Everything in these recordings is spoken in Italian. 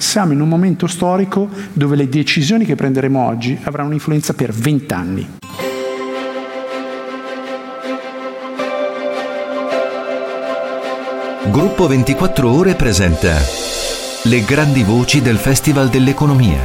Siamo in un momento storico dove le decisioni che prenderemo oggi avranno un'influenza per vent'anni. Gruppo 24 Ore presenta Le grandi voci del Festival dell'Economia.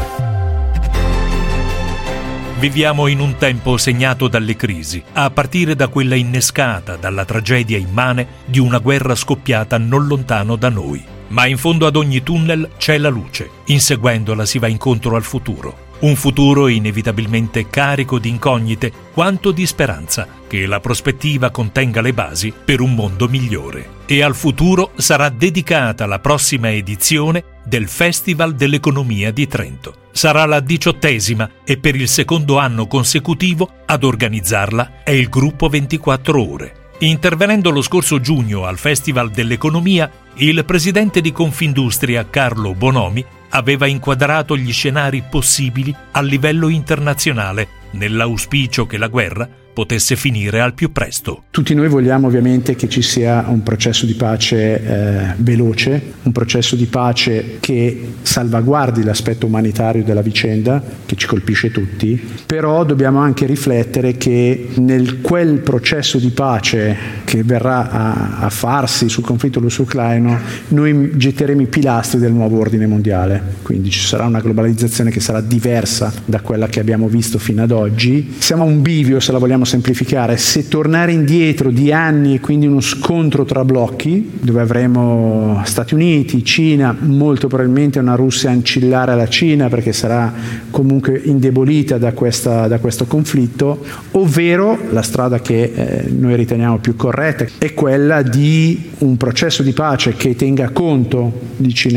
Viviamo in un tempo segnato dalle crisi, a partire da quella innescata dalla tragedia immane di una guerra scoppiata non lontano da noi. Ma in fondo ad ogni tunnel c'è la luce. Inseguendola si va incontro al futuro. Un futuro inevitabilmente carico di incognite quanto di speranza che la prospettiva contenga le basi per un mondo migliore. E al futuro sarà dedicata la prossima edizione del Festival dell'Economia di Trento. Sarà la diciottesima e per il secondo anno consecutivo ad organizzarla è il gruppo 24 ore. Intervenendo lo scorso giugno al Festival dell'Economia, il presidente di Confindustria Carlo Bonomi aveva inquadrato gli scenari possibili a livello internazionale, nell'auspicio che la guerra potesse finire al più presto. Tutti noi vogliamo ovviamente che ci sia un processo di pace eh, veloce, un processo di pace che salvaguardi l'aspetto umanitario della vicenda, che ci colpisce tutti, però dobbiamo anche riflettere che nel quel processo di pace che verrà a, a farsi sul conflitto russo-ucraino, noi getteremo i pilastri del nuovo ordine mondiale, quindi ci sarà una globalizzazione che sarà diversa da quella che abbiamo visto fino ad oggi. Siamo a un bivio, se la vogliamo semplificare, se tornare indietro di anni e quindi uno scontro tra blocchi, dove avremo Stati Uniti, Cina, molto probabilmente una Russia ancillare alla Cina perché sarà comunque indebolita da, questa, da questo conflitto, ovvero la strada che eh, noi riteniamo più corretta è quella di un processo di pace che tenga conto di Cina